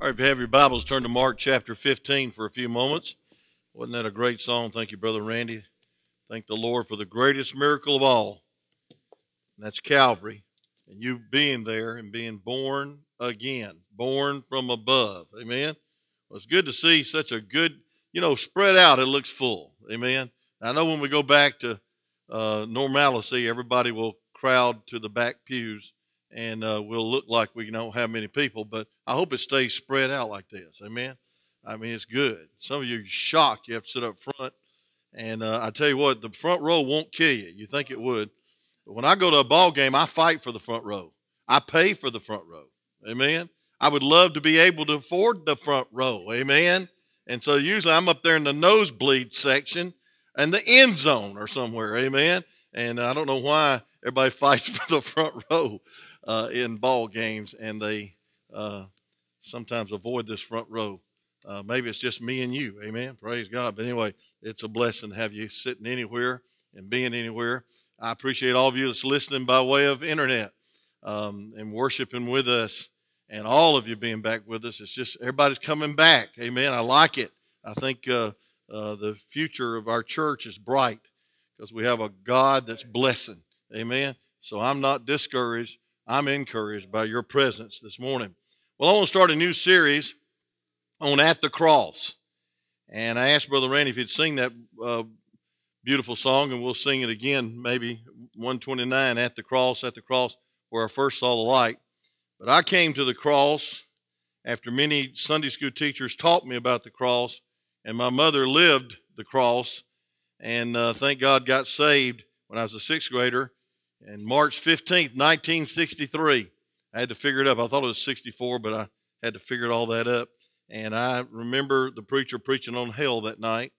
All right, if you have your Bibles, turn to Mark chapter 15 for a few moments. Wasn't that a great song? Thank you, Brother Randy. Thank the Lord for the greatest miracle of all. And that's Calvary. And you being there and being born again, born from above. Amen. Well, it's good to see such a good, you know, spread out, it looks full. Amen. I know when we go back to uh, normalcy, everybody will crowd to the back pews and uh, we'll look like we don't have many people, but I hope it stays spread out like this. Amen. I mean, it's good. Some of you are shocked you have to sit up front. And uh, I tell you what, the front row won't kill you. You think it would. But when I go to a ball game, I fight for the front row. I pay for the front row. Amen. I would love to be able to afford the front row. Amen. And so usually I'm up there in the nosebleed section and the end zone or somewhere. Amen. And I don't know why everybody fights for the front row uh, in ball games, and they uh, sometimes avoid this front row. Uh, maybe it's just me and you. Amen. Praise God. But anyway, it's a blessing to have you sitting anywhere and being anywhere. I appreciate all of you that's listening by way of internet um, and worshiping with us, and all of you being back with us. It's just everybody's coming back. Amen. I like it. I think uh, uh, the future of our church is bright because we have a God that's blessing. Amen. So I'm not discouraged. I'm encouraged by your presence this morning. Well, I want to start a new series on At the Cross. And I asked Brother Randy if he'd sing that uh, beautiful song, and we'll sing it again, maybe 129, At the Cross, At the Cross, where I first saw the light. But I came to the cross after many Sunday school teachers taught me about the cross, and my mother lived the cross, and uh, thank God got saved when I was a sixth grader and March 15th, 1963. I had to figure it up. I thought it was 64, but I had to figure all that up. And I remember the preacher preaching on hell that night,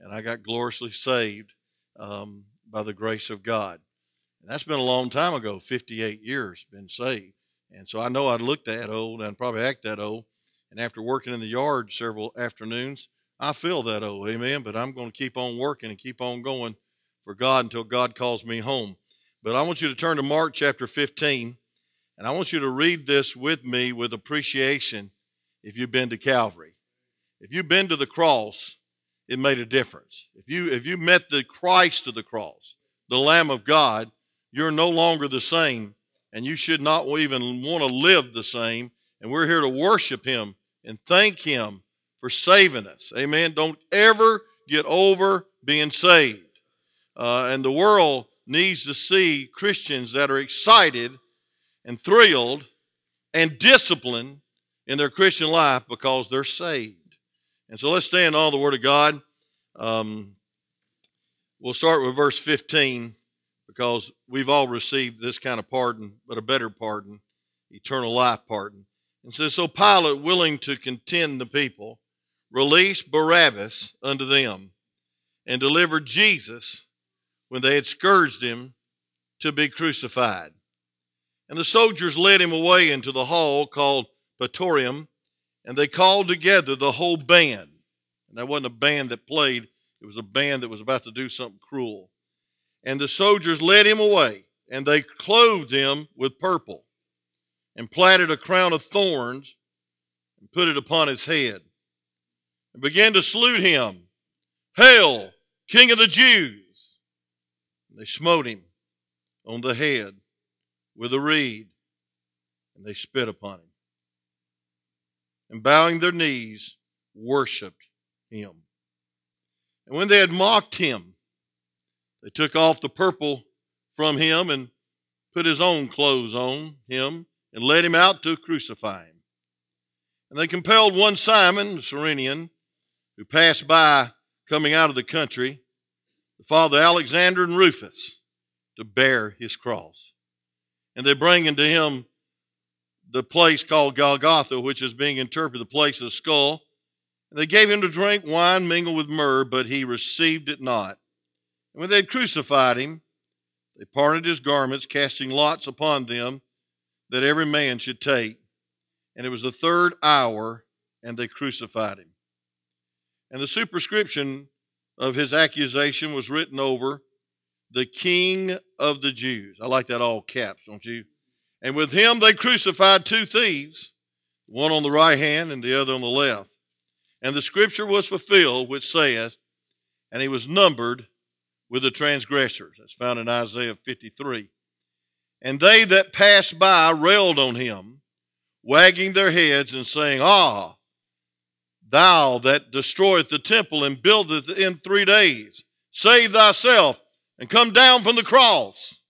and I got gloriously saved um, by the grace of God. And that's been a long time ago 58 years, been saved. And so I know I'd look that old and probably act that old. And after working in the yard several afternoons, I feel that old, amen. But I'm going to keep on working and keep on going for God until God calls me home. But I want you to turn to Mark chapter 15, and I want you to read this with me with appreciation if you've been to Calvary. If you've been to the cross, it made a difference. If you if you met the Christ of the cross, the Lamb of God, you're no longer the same, and you should not even want to live the same. And we're here to worship Him and thank Him for saving us. Amen. Don't ever get over being saved. Uh, and the world needs to see Christians that are excited and thrilled and disciplined in their Christian life because they're saved. And so let's stand on the Word of God. Um, we'll start with verse 15 because we've all received this kind of pardon, but a better pardon, eternal life pardon. And says, So Pilate, willing to contend the people, released Barabbas unto them and delivered Jesus when they had scourged him to be crucified. And the soldiers led him away into the hall called Praetorium, and they called together the whole band. And that wasn't a band that played, it was a band that was about to do something cruel. And the soldiers led him away, and they clothed him with purple, and platted a crown of thorns, and put it upon his head, and began to salute him Hail, King of the Jews! They smote him on the head with a reed, and they spit upon him. And bowing their knees, worshiped him. And when they had mocked him, they took off the purple from him and put his own clothes on him and led him out to crucify him. And they compelled one Simon, the Cyrenian, who passed by coming out of the country, father Alexander and Rufus to bear his cross. And they bring into him the place called Golgotha, which is being interpreted the place of the skull. And they gave him to drink wine mingled with myrrh, but he received it not. And when they had crucified him, they parted his garments, casting lots upon them, that every man should take. And it was the third hour, and they crucified him. And the superscription of his accusation was written over the King of the Jews. I like that all caps, don't you? And with him they crucified two thieves, one on the right hand and the other on the left. And the scripture was fulfilled, which saith, And he was numbered with the transgressors. That's found in Isaiah 53. And they that passed by railed on him, wagging their heads and saying, Ah, thou that destroyest the temple and buildeth it in three days, save thyself and come down from the cross.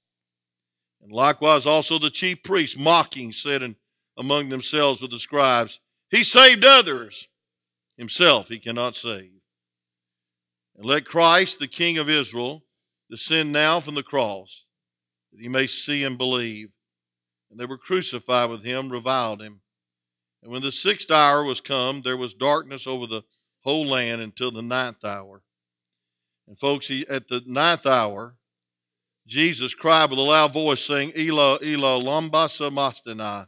And likewise also the chief priests, mocking, said among themselves with the scribes, He saved others, himself he cannot save. And let Christ, the King of Israel, descend now from the cross, that he may see and believe. And they were crucified with him, reviled him. And when the sixth hour was come, there was darkness over the whole land until the ninth hour. And folks, he, at the ninth hour, Jesus cried with a loud voice, saying, Ela, Ela, lama sabachthani,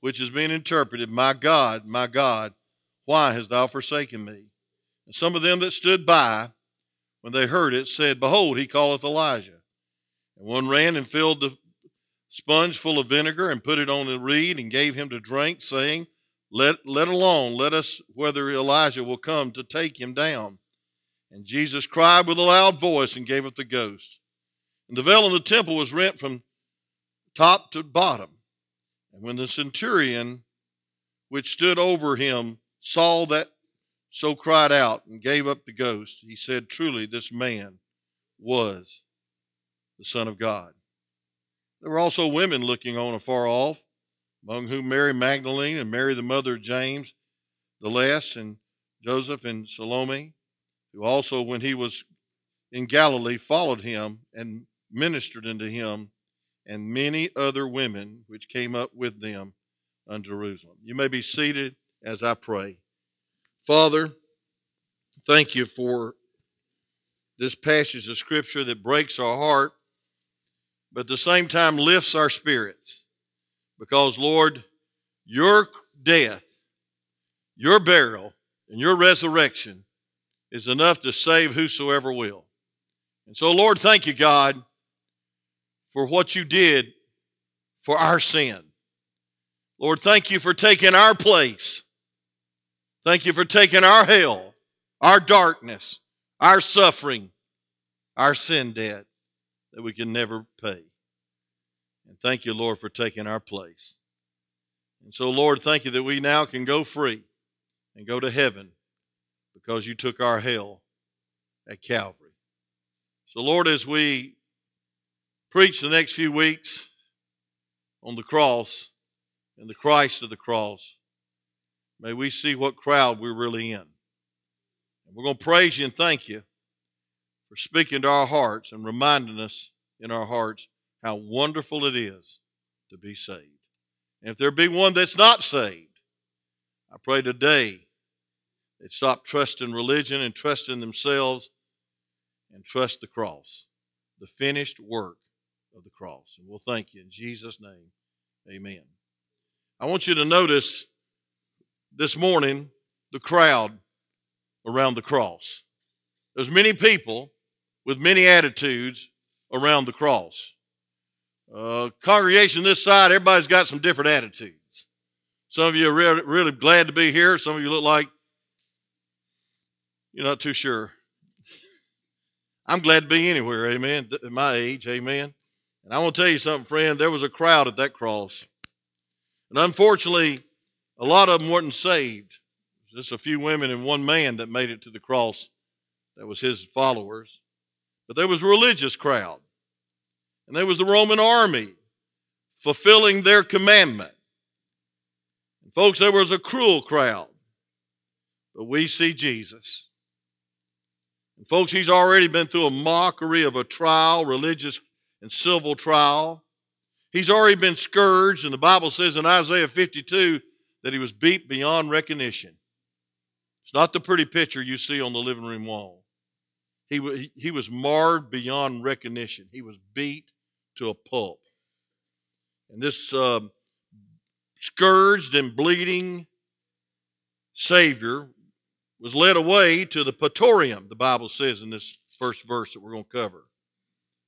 which has been interpreted, My God, my God, why hast thou forsaken me? And some of them that stood by, when they heard it, said, Behold, he calleth Elijah. And one ran and filled the sponge full of vinegar and put it on a reed and gave him to drink, saying, Let, let alone, let us whether Elijah will come to take him down. And Jesus cried with a loud voice and gave up the ghost. And the veil in the temple was rent from top to bottom. And when the centurion which stood over him saw that so cried out and gave up the ghost, he said, Truly, this man was the Son of God. There were also women looking on afar off, among whom Mary Magdalene and Mary, the mother of James, the Less, and Joseph and Salome, who also, when he was in Galilee, followed him and ministered unto him, and many other women which came up with them unto Jerusalem. You may be seated as I pray. Father, thank you for this passage of Scripture that breaks our heart, but at the same time lifts our spirits. Because, Lord, your death, your burial, and your resurrection is enough to save whosoever will. And so, Lord, thank you, God, for what you did for our sin. Lord, thank you for taking our place Thank you for taking our hell, our darkness, our suffering, our sin debt that we can never pay. Thank you, Lord, for taking our place. And so, Lord, thank you that we now can go free and go to heaven because you took our hell at Calvary. So, Lord, as we preach the next few weeks on the cross and the Christ of the cross, May we see what crowd we're really in. And we're going to praise you and thank you for speaking to our hearts and reminding us in our hearts how wonderful it is to be saved. And if there be one that's not saved, I pray today they stop trusting religion and trusting themselves and trust the cross, the finished work of the cross. And we'll thank you in Jesus' name. Amen. I want you to notice this morning the crowd around the cross. There's many people with many attitudes around the cross. Uh, congregation this side, everybody's got some different attitudes. Some of you are really, really glad to be here. Some of you look like you're not too sure. I'm glad to be anywhere, amen, at my age, amen. And I want to tell you something, friend. There was a crowd at that cross. And unfortunately, a lot of them weren't saved. Just a few women and one man that made it to the cross that was his followers. But there was a religious crowd. And there was the Roman army fulfilling their commandment. And folks, there was a cruel crowd. But we see Jesus. And folks, he's already been through a mockery of a trial, religious and civil trial. He's already been scourged, and the Bible says in Isaiah 52 that he was beat beyond recognition. It's not the pretty picture you see on the living room wall. He, he was marred beyond recognition. He was beat to a pulp. And this uh, scourged and bleeding Savior was led away to the Praetorium, the Bible says in this first verse that we're going to cover.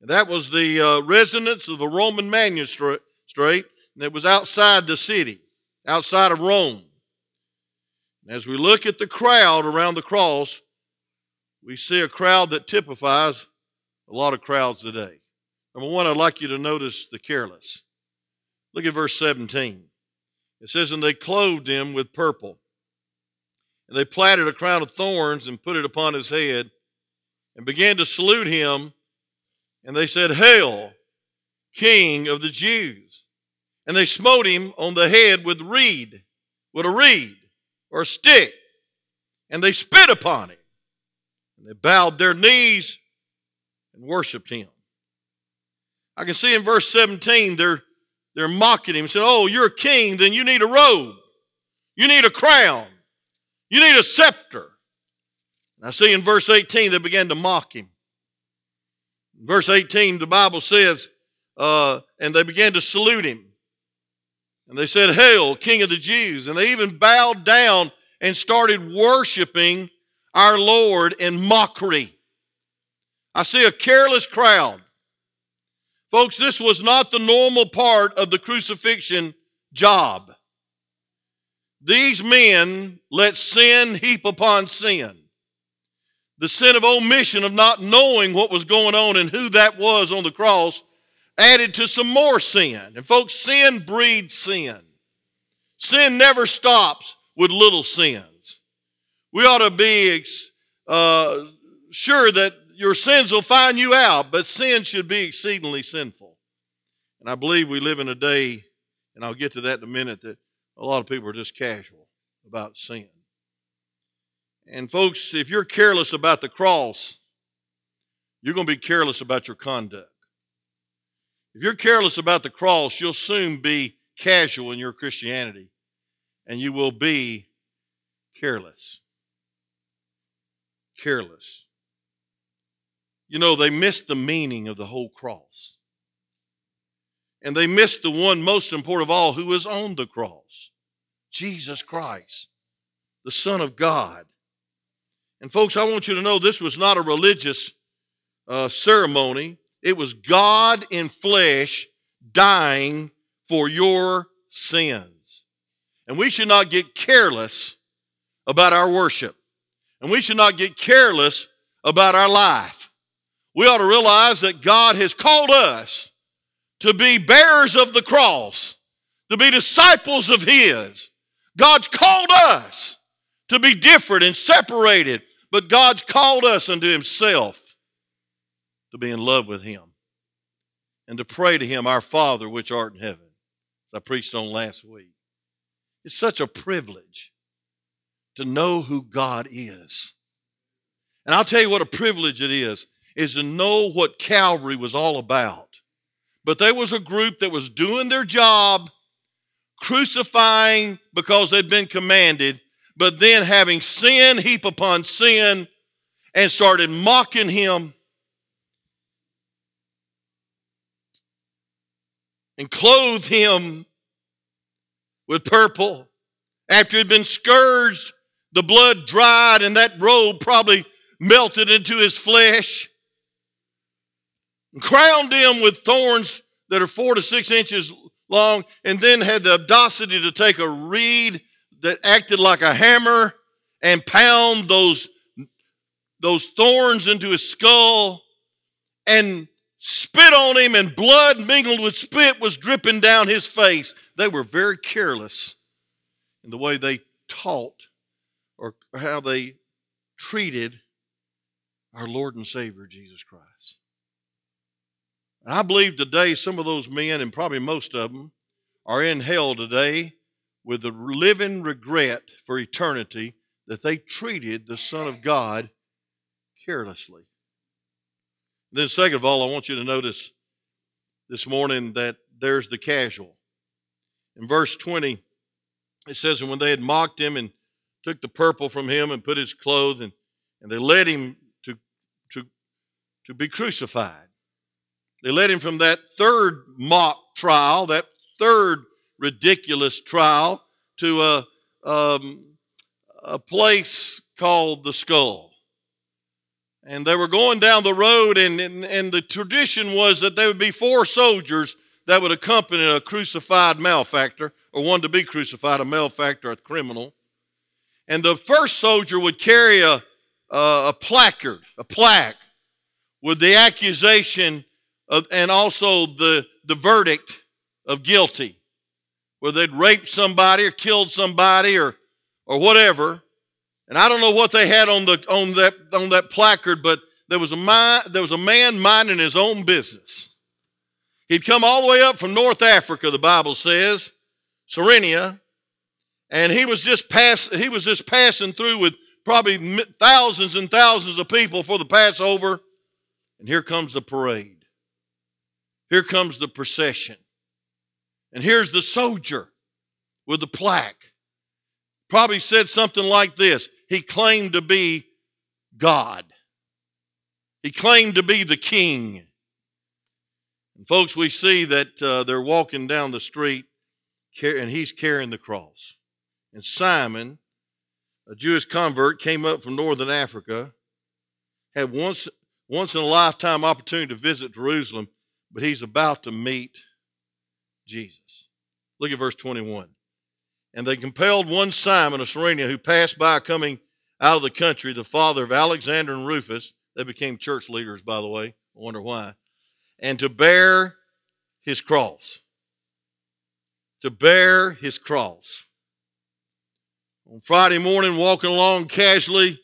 And that was the uh, residence of the Roman magistrate, and it was outside the city outside of Rome. As we look at the crowd around the cross, we see a crowd that typifies a lot of crowds today. Number one, I'd like you to notice the careless. Look at verse 17. It says, And they clothed him with purple, and they platted a crown of thorns and put it upon his head, and began to salute him. And they said, Hail, King of the Jews. And they smote him on the head with reed, with a reed or a stick, and they spit upon him. And they bowed their knees and worshiped him. I can see in verse 17 they're, they're mocking him, saying, Oh, you're a king, then you need a robe. You need a crown. You need a scepter. And I see in verse 18 they began to mock him. In verse 18, the Bible says, uh, and they began to salute him. And they said, Hail, King of the Jews. And they even bowed down and started worshiping our Lord in mockery. I see a careless crowd. Folks, this was not the normal part of the crucifixion job. These men let sin heap upon sin. The sin of omission, of not knowing what was going on and who that was on the cross, added to some more sin. And folks, sin breeds sin. Sin never stops with little sins. We ought to be uh, sure that your sins will find you out, but sin should be exceedingly sinful. And I believe we live in a day, and I'll get to that in a minute, that a lot of people are just casual about sin. And folks, if you're careless about the cross, you're going to be careless about your conduct. If you're careless about the cross, you'll soon be casual in your Christianity and you will be careless. Careless. You know, they missed the meaning of the whole cross. And they missed the one most important of all who was on the cross Jesus Christ, the Son of God. And, folks, I want you to know this was not a religious uh, ceremony. It was God in flesh dying for your sins. And we should not get careless about our worship. And we should not get careless about our life. We ought to realize that God has called us to be bearers of the cross, to be disciples of His. God's called us to be different and separated, but God's called us unto Himself to be in love with Him and to pray to Him, Our Father which art in heaven, as I preached on last week. It's such a privilege to know who God is. And I'll tell you what a privilege it is, is to know what Calvary was all about. But there was a group that was doing their job, crucifying because they'd been commanded, but then having sin heap upon sin and started mocking him and clothed him with purple. After he'd been scourged, the blood dried, and that robe probably melted into his flesh. And crowned him with thorns that are four to six inches long, and then had the audacity to take a reed that acted like a hammer and pound those, those thorns into his skull and spit on him, and blood mingled with spit was dripping down his face. They were very careless in the way they taught or how they treated our Lord and Savior Jesus Christ. And I believe today some of those men, and probably most of them, are in hell today with a living regret for eternity that they treated the Son of God carelessly. Then, second of all, I want you to notice this morning that there's the casual. In verse 20, it says, And when they had mocked him and took the purple from him and put his clothes, and, and they led him to, to, to be crucified. They led him from that third mock trial, that third ridiculous trial, to a, um, a place called the skull. And they were going down the road, and, and, and the tradition was that there would be four soldiers that would accompany a crucified malefactor, or one to be crucified, a malefactor, a criminal. And the first soldier would carry a, a, a placard, a plaque, with the accusation of, and also the, the verdict of guilty, where they'd raped somebody or killed somebody or, or whatever. And I don't know what they had on, the, on, that, on that placard, but there was, a mind, there was a man minding his own business. He'd come all the way up from North Africa, the Bible says, Cyrenia, and he was just pass, he was just passing through with probably thousands and thousands of people for the Passover. And here comes the parade. Here comes the procession. And here's the soldier with the plaque. Probably said something like this He claimed to be God, he claimed to be the king. And folks, we see that uh, they're walking down the street and he's carrying the cross. And Simon, a Jewish convert, came up from northern Africa, had once, once in a lifetime opportunity to visit Jerusalem, but he's about to meet Jesus. Look at verse 21. And they compelled one Simon of Cyrenia who passed by coming out of the country, the father of Alexander and Rufus. They became church leaders, by the way. I wonder why. And to bear his cross. To bear his cross. On Friday morning, walking along casually,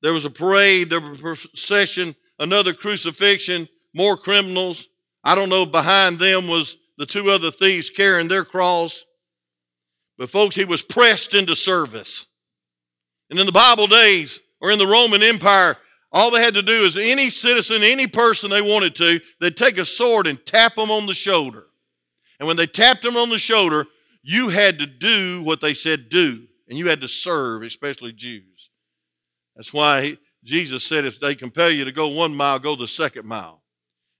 there was a parade, there was a procession, another crucifixion, more criminals. I don't know, behind them was the two other thieves carrying their cross. But, folks, he was pressed into service. And in the Bible days, or in the Roman Empire, all they had to do is any citizen, any person they wanted to, they'd take a sword and tap them on the shoulder. And when they tapped them on the shoulder, you had to do what they said do. And you had to serve, especially Jews. That's why Jesus said, if they compel you to go one mile, go the second mile.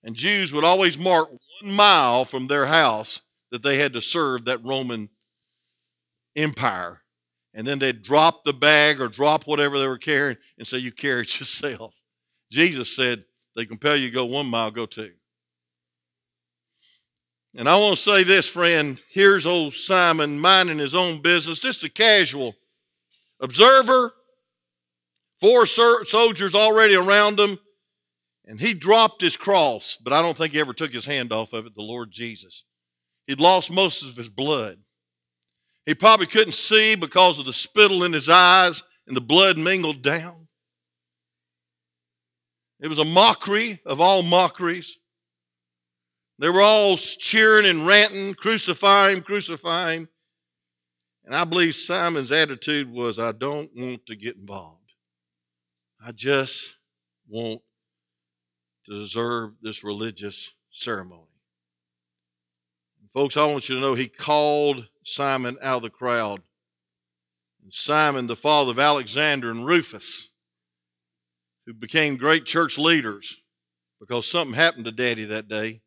And Jews would always mark one mile from their house that they had to serve that Roman Empire. And then they'd drop the bag or drop whatever they were carrying and say, You carry it yourself. Jesus said, They compel you to go one mile, go two. And I want to say this, friend. Here's old Simon minding his own business, just a casual observer, four soldiers already around him. And he dropped his cross, but I don't think he ever took his hand off of it, the Lord Jesus. He'd lost most of his blood. He probably couldn't see because of the spittle in his eyes and the blood mingled down. It was a mockery of all mockeries. They were all cheering and ranting, crucify him, crucify him. And I believe Simon's attitude was, I don't want to get involved. I just want to deserve this religious ceremony. And folks, I want you to know he called Simon out of the crowd. And Simon, the father of Alexander and Rufus, who became great church leaders because something happened to Daddy that day.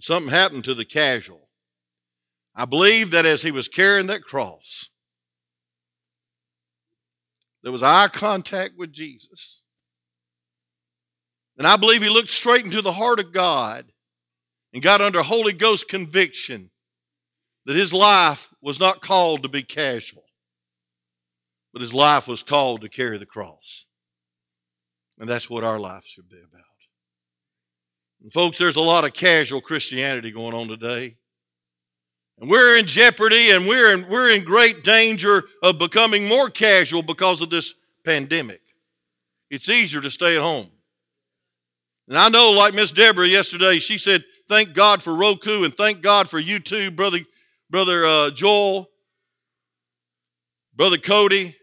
And something happened to the casual. I believe that as he was carrying that cross, there was eye contact with Jesus. And I believe he looked straight into the heart of God and got under Holy Ghost conviction that his life was not called to be casual, but his life was called to carry the cross. And that's what our life should be about. And folks, there's a lot of casual Christianity going on today. And we're in jeopardy and we're in, we're in great danger of becoming more casual because of this pandemic. It's easier to stay at home. And I know, like Miss Deborah yesterday, she said, Thank God for Roku and thank God for you too, Brother, Brother uh, Joel, Brother Cody,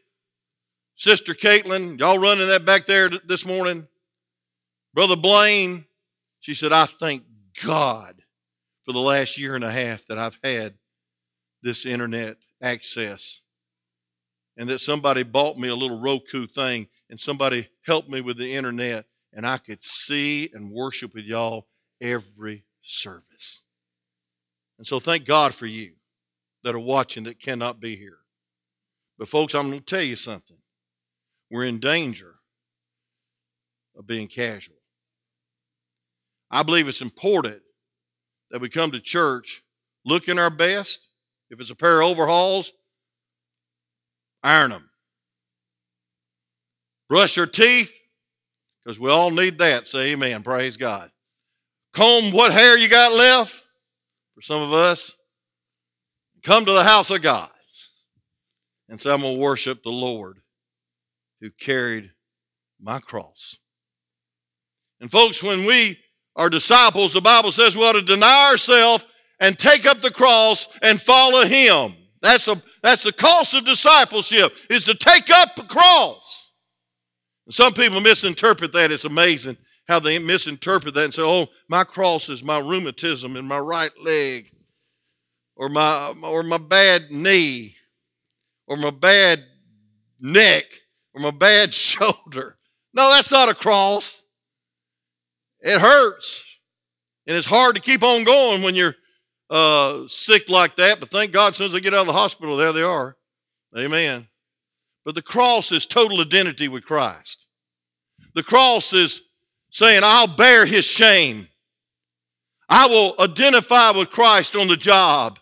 Sister Caitlin. Y'all running that back there this morning. Brother Blaine, she said, I thank God for the last year and a half that I've had this internet access and that somebody bought me a little Roku thing and somebody helped me with the internet and I could see and worship with y'all every service. And so thank God for you that are watching that cannot be here. But, folks, I'm going to tell you something. We're in danger of being casual. I believe it's important that we come to church looking our best. If it's a pair of overalls, Iron them. Brush your teeth, because we all need that. Say amen. Praise God. Comb what hair you got left for some of us. Come to the house of God and say, I'm going to worship the Lord who carried my cross. And folks, when we are disciples, the Bible says we ought to deny ourselves and take up the cross and follow him. That's a that's the cost of discipleship is to take up the cross. And some people misinterpret that. It's amazing how they misinterpret that and say, "Oh, my cross is my rheumatism in my right leg, or my or my bad knee, or my bad neck, or my bad shoulder." No, that's not a cross. It hurts, and it's hard to keep on going when you're uh, sick like that, but thank God, as soon as they get out of the hospital, there they are. Amen. But the cross is total identity with Christ. The cross is saying, I'll bear his shame. I will identify with Christ on the job.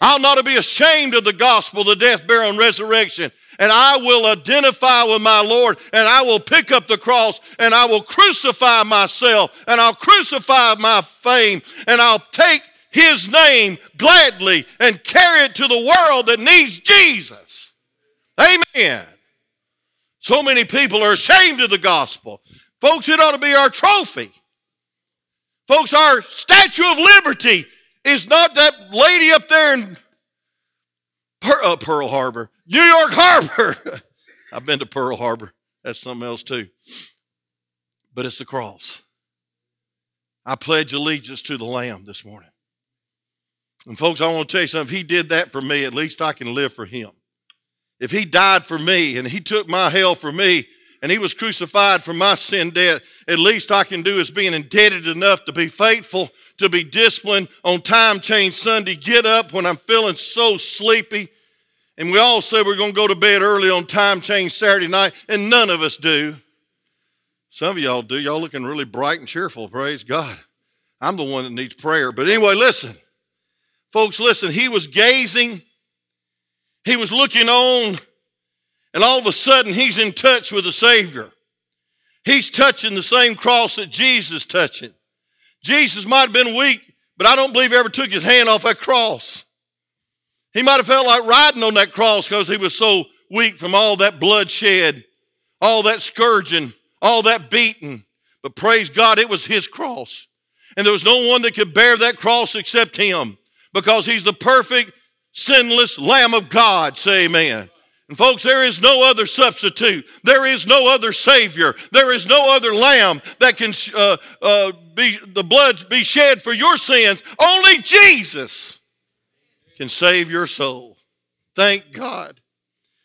I'll not be ashamed of the gospel, the death, burial, and resurrection. And I will identify with my Lord, and I will pick up the cross, and I will crucify myself, and I'll crucify my fame, and I'll take his name gladly and carry it to the world that needs Jesus. Amen. So many people are ashamed of the gospel. Folks, it ought to be our trophy. Folks, our Statue of Liberty is not that lady up there in per- uh, Pearl Harbor, New York Harbor. I've been to Pearl Harbor. That's something else too. But it's the cross. I pledge allegiance to the Lamb this morning. And folks, I want to tell you something. If he did that for me, at least I can live for him. If he died for me and he took my hell for me and he was crucified for my sin debt, at least I can do is being indebted enough to be faithful, to be disciplined on time change Sunday, get up when I'm feeling so sleepy. And we all say we're going to go to bed early on time change Saturday night, and none of us do. Some of y'all do. Y'all looking really bright and cheerful, praise God. I'm the one that needs prayer. But anyway, listen. Folks, listen, he was gazing, he was looking on, and all of a sudden he's in touch with the Savior. He's touching the same cross that Jesus touching. Jesus might have been weak, but I don't believe he ever took his hand off that cross. He might have felt like riding on that cross because he was so weak from all that bloodshed, all that scourging, all that beating. But praise God, it was his cross. And there was no one that could bear that cross except him because he's the perfect, sinless Lamb of God. Say amen. And folks, there is no other substitute. There is no other Savior. There is no other Lamb that can uh, uh, be the blood be shed for your sins. Only Jesus can save your soul. Thank God.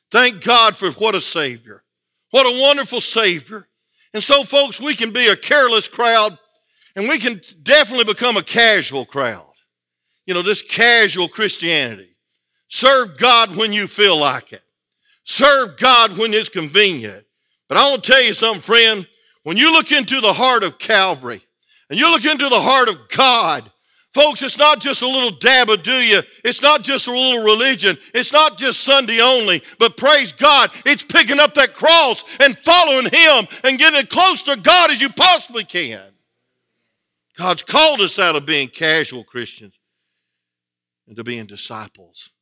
Thank God for what a Savior. What a wonderful Savior. And so, folks, we can be a careless crowd and we can definitely become a casual crowd you know, this casual Christianity. Serve God when you feel like it. Serve God when it's convenient. But I want to tell you something, friend. When you look into the heart of Calvary and you look into the heart of God, folks, it's not just a little dab of do you. It's not just a little religion. It's not just Sunday only. But praise God, it's picking up that cross and following Him and getting as close to God as you possibly can. God's called us out of being casual Christians into being disciples.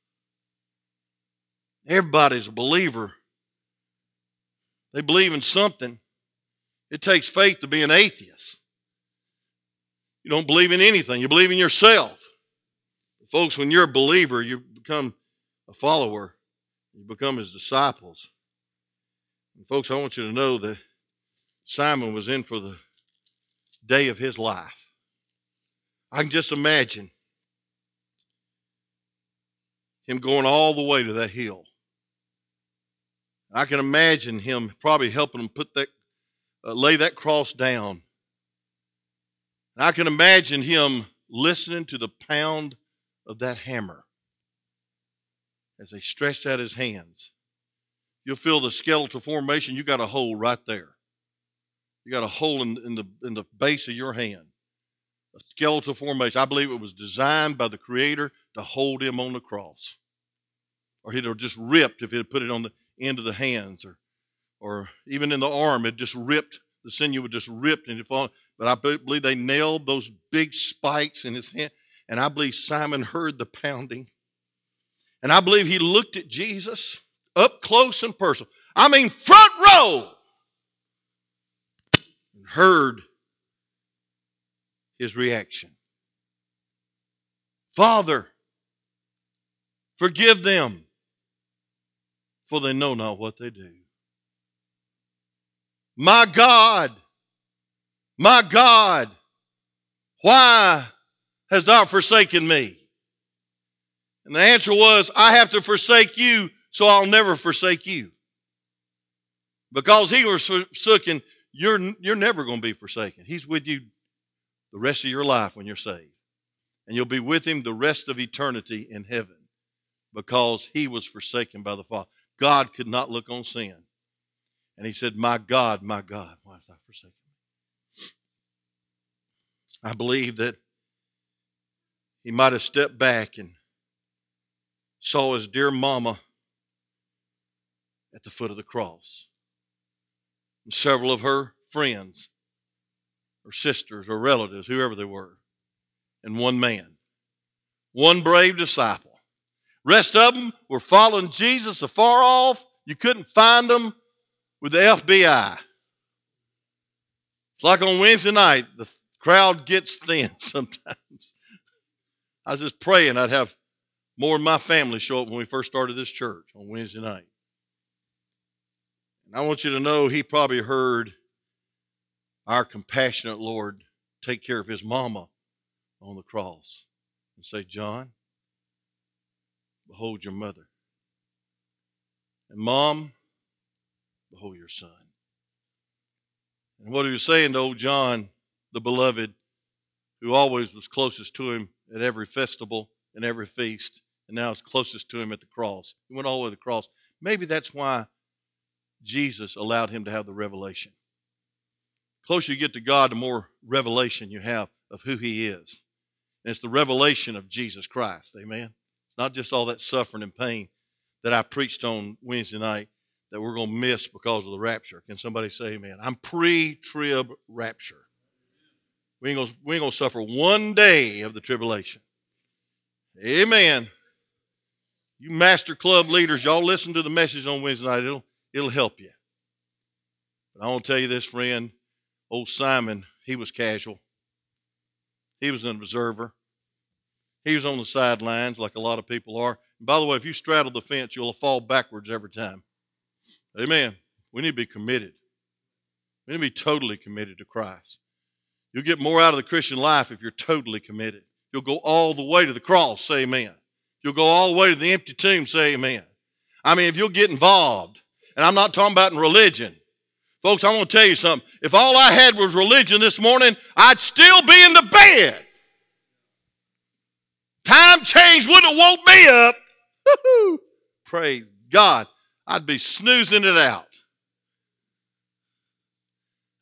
Everybody's a believer. They believe in something. It takes faith to be an atheist. You don't believe in anything, you believe in yourself. Folks, when you're a believer, you become a follower, you become his disciples. And folks, I want you to know that Simon was in for the day of his life. I can just imagine him going all the way to that hill. I can imagine him probably helping him put that, uh, lay that cross down. And I can imagine him listening to the pound of that hammer as they stretched out his hands. You'll feel the skeletal formation. You got a hole right there. You got a hole in, in the in the base of your hand. A skeletal formation. I believe it was designed by the Creator to hold him on the cross. Or he'd have just ripped if he'd put it on the of the hands or, or even in the arm. It just ripped, the sinew would just ripped and it fall. But I believe they nailed those big spikes in his hand. And I believe Simon heard the pounding. And I believe he looked at Jesus up close and personal. I mean, front row. And heard his reaction. Father, forgive them, for they know not what they do. My God, my God, why has thou forsaken me? And the answer was, I have to forsake you, so I'll never forsake you. Because he was forsaken, you're, you're never going to be forsaken. He's with you the rest of your life when you're saved. And you'll be with him the rest of eternity in heaven because he was forsaken by the Father. God could not look on sin. And he said, My God, my God, why hast thou forsaken me? I believe that he might have stepped back and saw his dear mama at the foot of the cross. And several of her friends, or sisters, or relatives, whoever they were, and one man, one brave disciple. Rest of them were following Jesus afar off. You couldn't find them with the FBI. It's like on Wednesday night, the crowd gets thin sometimes. I was just praying I'd have more of my family show up when we first started this church on Wednesday night. And I want you to know he probably heard our compassionate Lord take care of his mama on the cross and say, John, behold your mother. And mom, behold your son. And what he was saying to old John, the beloved, who always was closest to him at every festival and every feast, and now is closest to him at the cross. He went all the way to the cross. Maybe that's why Jesus allowed him to have the revelation. The closer you get to God, the more revelation you have of who he is. And it's the revelation of Jesus Christ. Amen. Not just all that suffering and pain that I preached on Wednesday night that we're going to miss because of the rapture. Can somebody say amen? I'm pre trib rapture. We ain't, gonna, we ain't gonna suffer one day of the tribulation. Amen. You master club leaders, y'all listen to the message on Wednesday night. It'll, it'll help you. But I want to tell you this, friend. Old Simon, he was casual. He was an observer. He was on the sidelines like a lot of people are. And by the way, if you straddle the fence, you'll fall backwards every time. Amen. We need to be committed. We need to be totally committed to Christ. You'll get more out of the Christian life if you're totally committed. You'll go all the way to the cross, say amen. You'll go all the way to the empty tomb, say amen. I mean, if you'll get involved, and I'm not talking about in religion, Folks, I want to tell you something. If all I had was religion this morning, I'd still be in the bed. Time change wouldn't have woke me up. Praise God. I'd be snoozing it out.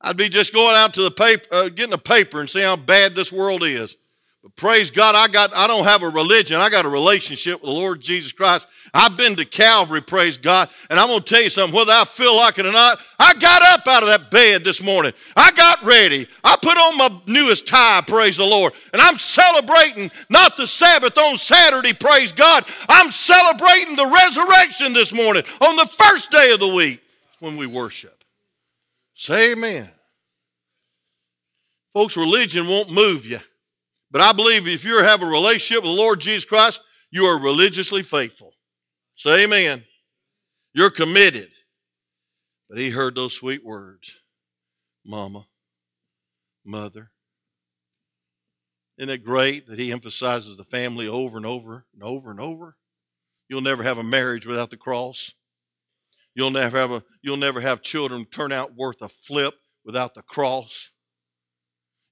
I'd be just going out to the paper, uh, getting a paper and see how bad this world is. But praise God, I got I don't have a religion. I got a relationship with the Lord Jesus Christ. I've been to Calvary, praise God. And I'm to tell you something, whether I feel like it or not, I got up out of that bed this morning. I got ready. I put on my newest tie, praise the Lord. And I'm celebrating not the Sabbath on Saturday, praise God. I'm celebrating the resurrection this morning on the first day of the week when we worship. Say amen. Folks, religion won't move you. But I believe if you have a relationship with the Lord Jesus Christ, you are religiously faithful. Say amen. You're committed. But he heard those sweet words Mama, Mother. Isn't it great that he emphasizes the family over and over and over and over? You'll never have a marriage without the cross. You'll never have a you'll never have children turn out worth a flip without the cross.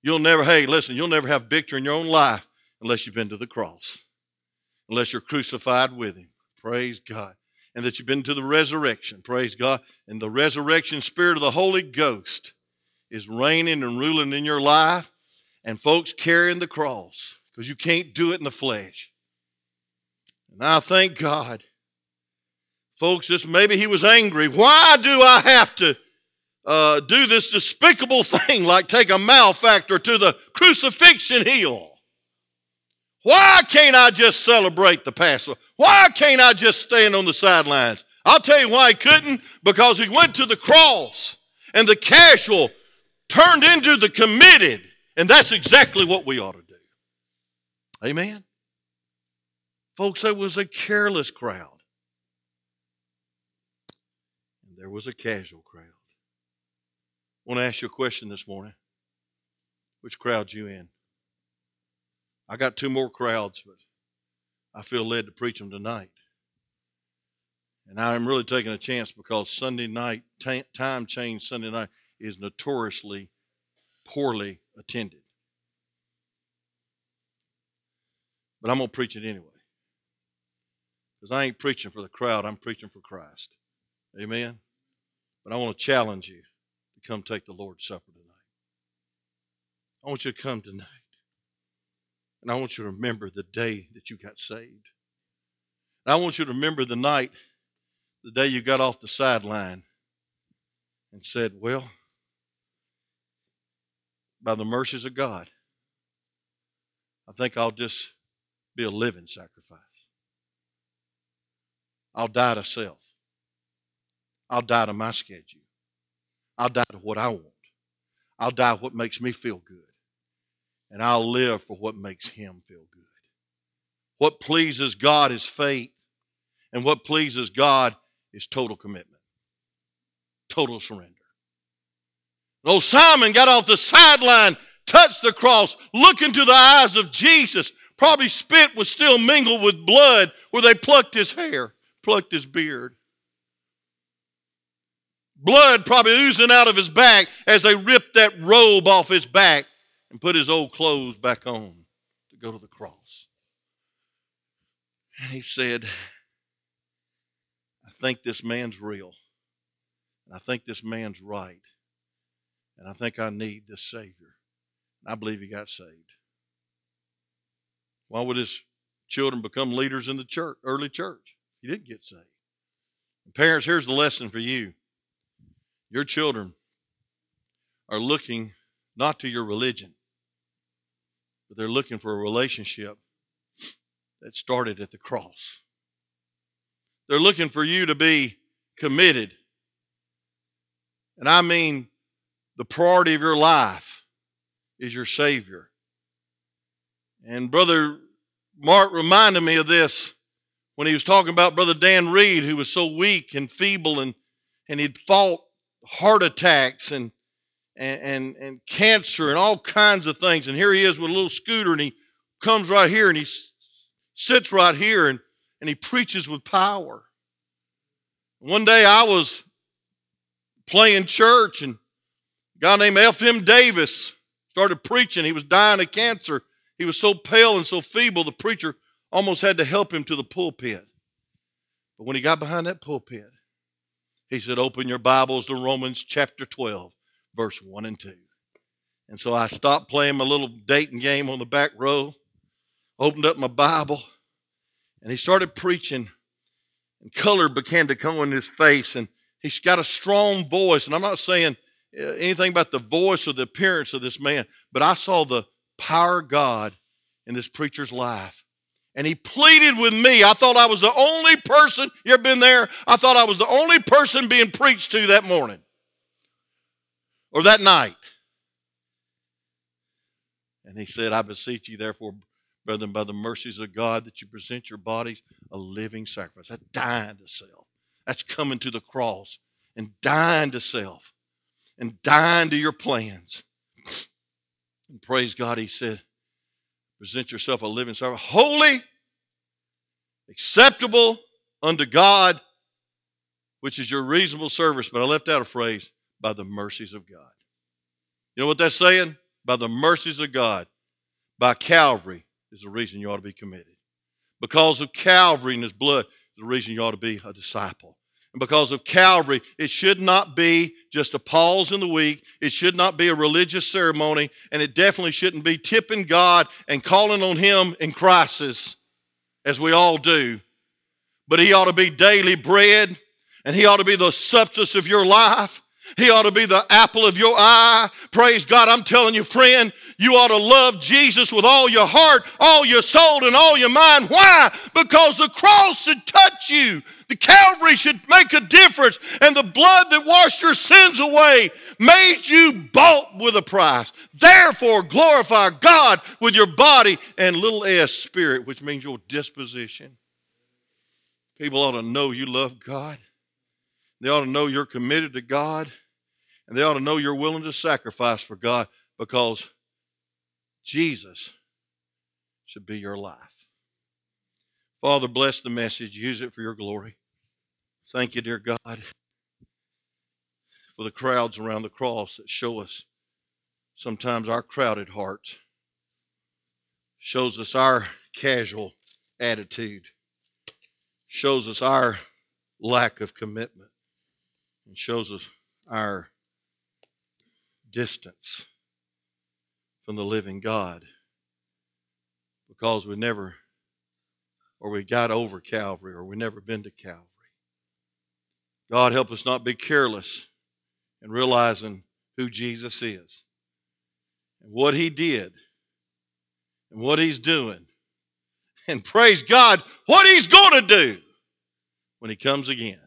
You'll never, hey, listen, you'll never have victory in your own life unless you've been to the cross, unless you're crucified with Him. Praise God. And that you've been to the resurrection. Praise God. And the resurrection spirit of the Holy Ghost is reigning and ruling in your life. And folks carrying the cross because you can't do it in the flesh. And I thank God Folks, this maybe he was angry. Why do I have to uh, do this despicable thing like take a malefactor to the crucifixion hill? Why can't I just celebrate the Passover? Why can't I just stand on the sidelines? I'll tell you why he couldn't because he went to the cross and the casual turned into the committed. And that's exactly what we ought to do. Amen. Folks, it was a careless crowd. There was a casual crowd. I want to ask you a question this morning. Which crowd you in? I got two more crowds, but I feel led to preach them tonight. And I'm really taking a chance because Sunday night, time change Sunday night, is notoriously poorly attended. But I'm going to preach it anyway. Because I ain't preaching for the crowd, I'm preaching for Christ. Amen? But I want to challenge you come take the Lord's Supper tonight. I want you to come tonight. And I want you to remember the day that you got saved. And I want you to remember the night, the day you got off the sideline and said, Well, by the mercies of God, I think I'll just be a living sacrifice. I'll die to self. I'll die to my schedule. I'll die to what I want. I'll die what makes me feel good. And I'll live for what makes him feel good. What pleases God is faith. And what pleases God is total commitment, total surrender. Old Simon got off the sideline, touched the cross, looked into the eyes of Jesus. Probably spit was still mingled with blood where they plucked his hair, plucked his beard. Blood probably oozing out of his back as they ripped that robe off his back and put his old clothes back on to go to the cross. And he said, I think this man's real. And I think this man's right. And I think I need this Savior. And I believe he got saved. Why would his children become leaders in the church, early church? He didn't get saved. And parents, here's the lesson for you. Your children are looking not to your religion, but they're looking for a relationship that started at the cross. They're looking for you to be committed. And I mean the priority of your life is your Savior. And Brother Mark reminded me of this when he was talking about Brother Dan Reed, who was so weak and feeble and, and he'd fought heart attacks and, and, and, and cancer and all kinds of things. And here he is with a little scooter and he comes right here and he sits right here and, and he preaches with power. One day I was playing church and a guy named F.M. Davis started preaching. He was dying of cancer. He was so pale and so feeble, the preacher almost had to help him to the pulpit. But when he got behind that pulpit, he said, Open your Bibles to Romans chapter 12, verse 1 and 2. And so I stopped playing my little dating game on the back row, opened up my Bible, and he started preaching. And color began to come on his face, and he's got a strong voice. And I'm not saying uh, anything about the voice or the appearance of this man, but I saw the power of God in this preacher's life. And he pleaded with me. I thought I was the only person, you ever been there? I thought I was the only person being preached to that morning or that night. And he said, I beseech you, therefore, brethren, by the mercies of God, that you present your bodies a living sacrifice. That's dying to self. That's coming to the cross and dying to self and dying to your plans. And praise God, he said, present yourself a living sacrifice, holy, acceptable unto God, which is your reasonable service. But I left out a phrase, by the mercies of God. You know what that's saying? By the mercies of God, by Calvary is the reason you ought to be committed. Because of Calvary and his blood the reason you ought to be a disciple. And because of Calvary, it should not be just a pause in the week. It should not be a religious ceremony. And it definitely shouldn't be tipping God and calling on Him in crisis, as we all do. but He ought to be daily bread and He ought to be the substance of your life. He ought to be the apple of your eye. Praise God. I'm telling you, friend, you ought to love Jesus with all your heart, all your soul, and all your mind. Why? Because the cross should touch you. The Calvary should make a difference. And the blood that washed your sins away made you bought with a price. Therefore, glorify God with your body and little s spirit, which means your disposition. People ought to know you love God. They ought to know you're committed to God. And they ought to know you're willing to sacrifice for God because Jesus should be your life. Father, bless the message. Use it for your glory. Thank you, dear God, for the crowds around the cross that show us sometimes our crowded hearts, shows us our casual attitude, shows us our lack of commitment, and shows us our distance from the living God because we never, or we got over Calvary, or we never been to Calvary. God, help us not be careless in realizing who Jesus is and what he did and what he's doing. And praise God, what he's going to do when he comes again.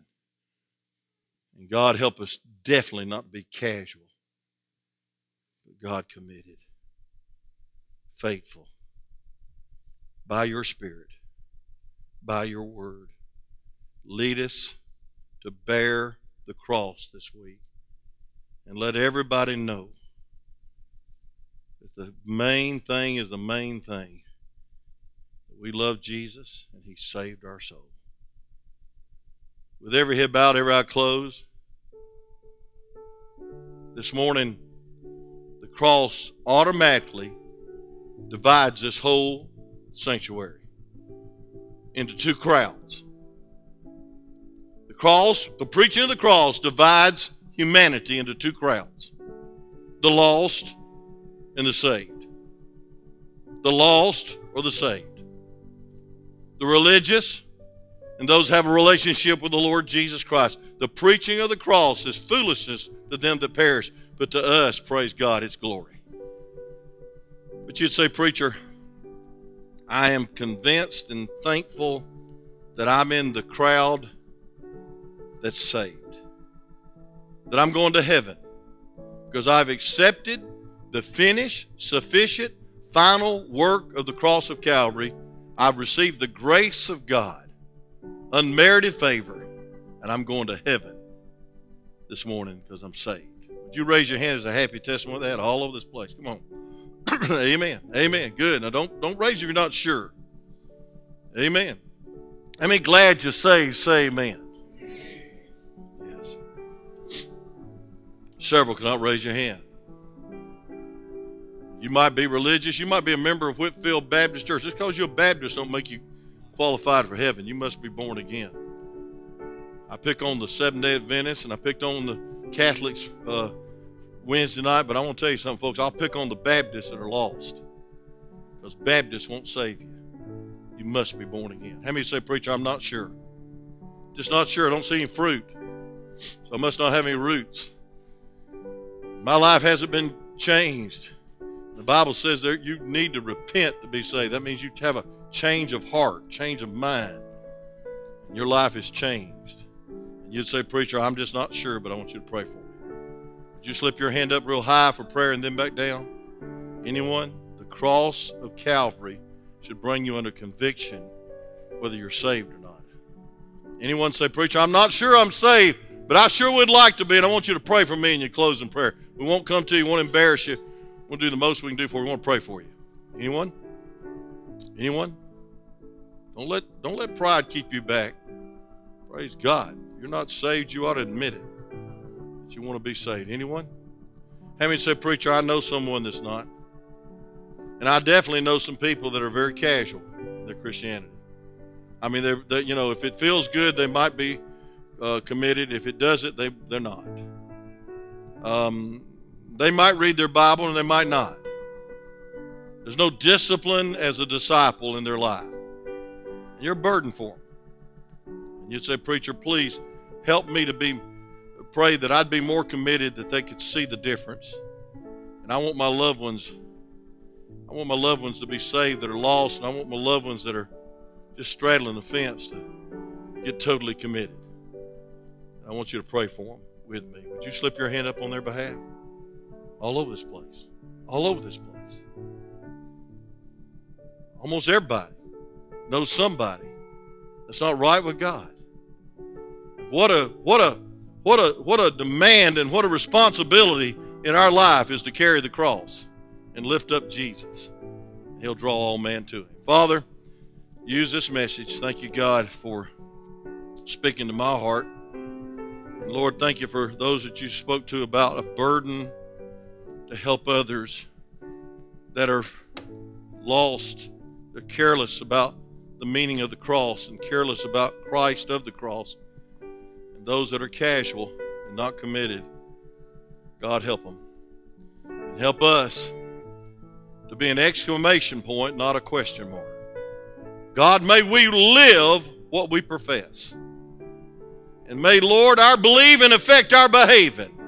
And God, help us definitely not be casual, but God committed faithful by your Spirit, by your word. Lead us to bear the cross this week and let everybody know that the main thing is the main thing that we love Jesus and He saved our soul. With every head bowed, every eye closed, this morning the cross automatically divides this whole sanctuary into two crowds. The cross, the preaching of the cross, divides humanity into two crowds the lost and the saved. The lost or the saved. The religious and those have a relationship with the Lord Jesus Christ. The preaching of the cross is foolishness to them that perish, but to us, praise God, it's glory. But you'd say, Preacher, I am convinced and thankful that I'm in the crowd that's saved, that I'm going to heaven because I've accepted the finished, sufficient, final work of the cross of Calvary. I've received the grace of God, unmerited favor, and I'm going to heaven this morning because I'm saved. Would you raise your hand as a happy testimony of that all over this place? Come on. amen. Amen. Good. Now don't don't raise if you're not sure. Amen. I mean, glad you say say amen. Yes. Several cannot raise your hand. You might be religious. You might be a member of Whitfield Baptist Church. Just because you're a Baptist don't make you qualified for heaven. You must be born again. I pick on the Seventh Day Adventists, and I picked on the Catholics uh, Wednesday night, but I want to tell you something, folks. I'll pick on the Baptists that are lost because Baptists won't save you. You must be born again. How many say, Preacher, I'm not sure? Just not sure. I don't see any fruit. So I must not have any roots. My life hasn't been changed. The Bible says that you need to repent to be saved. That means you have a change of heart, change of mind. And your life is changed. You'd say, Preacher, I'm just not sure, but I want you to pray for me. Would you slip your hand up real high for prayer and then back down? Anyone? The cross of Calvary should bring you under conviction whether you're saved or not. Anyone say, Preacher, I'm not sure I'm saved, but I sure would like to be, and I want you to pray for me in your closing prayer. We won't come to you, we won't embarrass you. We'll do the most we can do for you. We want to pray for you. Anyone? Anyone? Don't let don't let pride keep you back. Praise God. If you're not saved, you ought to admit it that you want to be saved. Anyone? How many say, Preacher, I know someone that's not? And I definitely know some people that are very casual in their Christianity. I mean, they're, they're you know, if it feels good, they might be uh, committed. If it doesn't, they, they're not. Um, they might read their Bible and they might not. There's no discipline as a disciple in their life. You're a burden for them. You'd say, Preacher, please help me to be, pray that I'd be more committed that they could see the difference. And I want my loved ones, I want my loved ones to be saved that are lost, and I want my loved ones that are just straddling the fence to get totally committed. I want you to pray for them with me. Would you slip your hand up on their behalf? All over this place. All over this place. Almost everybody knows somebody that's not right with God. What a what a what a what a demand and what a responsibility in our life is to carry the cross and lift up Jesus. He'll draw all men to him. Father, use this message. Thank you, God, for speaking to my heart. And Lord, thank you for those that you spoke to about a burden to help others that are lost. They're careless about the meaning of the cross and careless about Christ of the cross. And those that are casual and not committed, God help them. And help us to be an exclamation point, not a question mark. God, may we live what we profess. And may, Lord, our believing affect our behaving.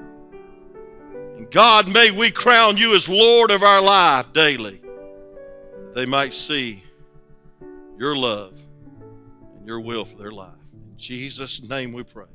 And God, may we crown you as Lord of our life daily. That they might see your love and your will for their life. In Jesus' name we pray.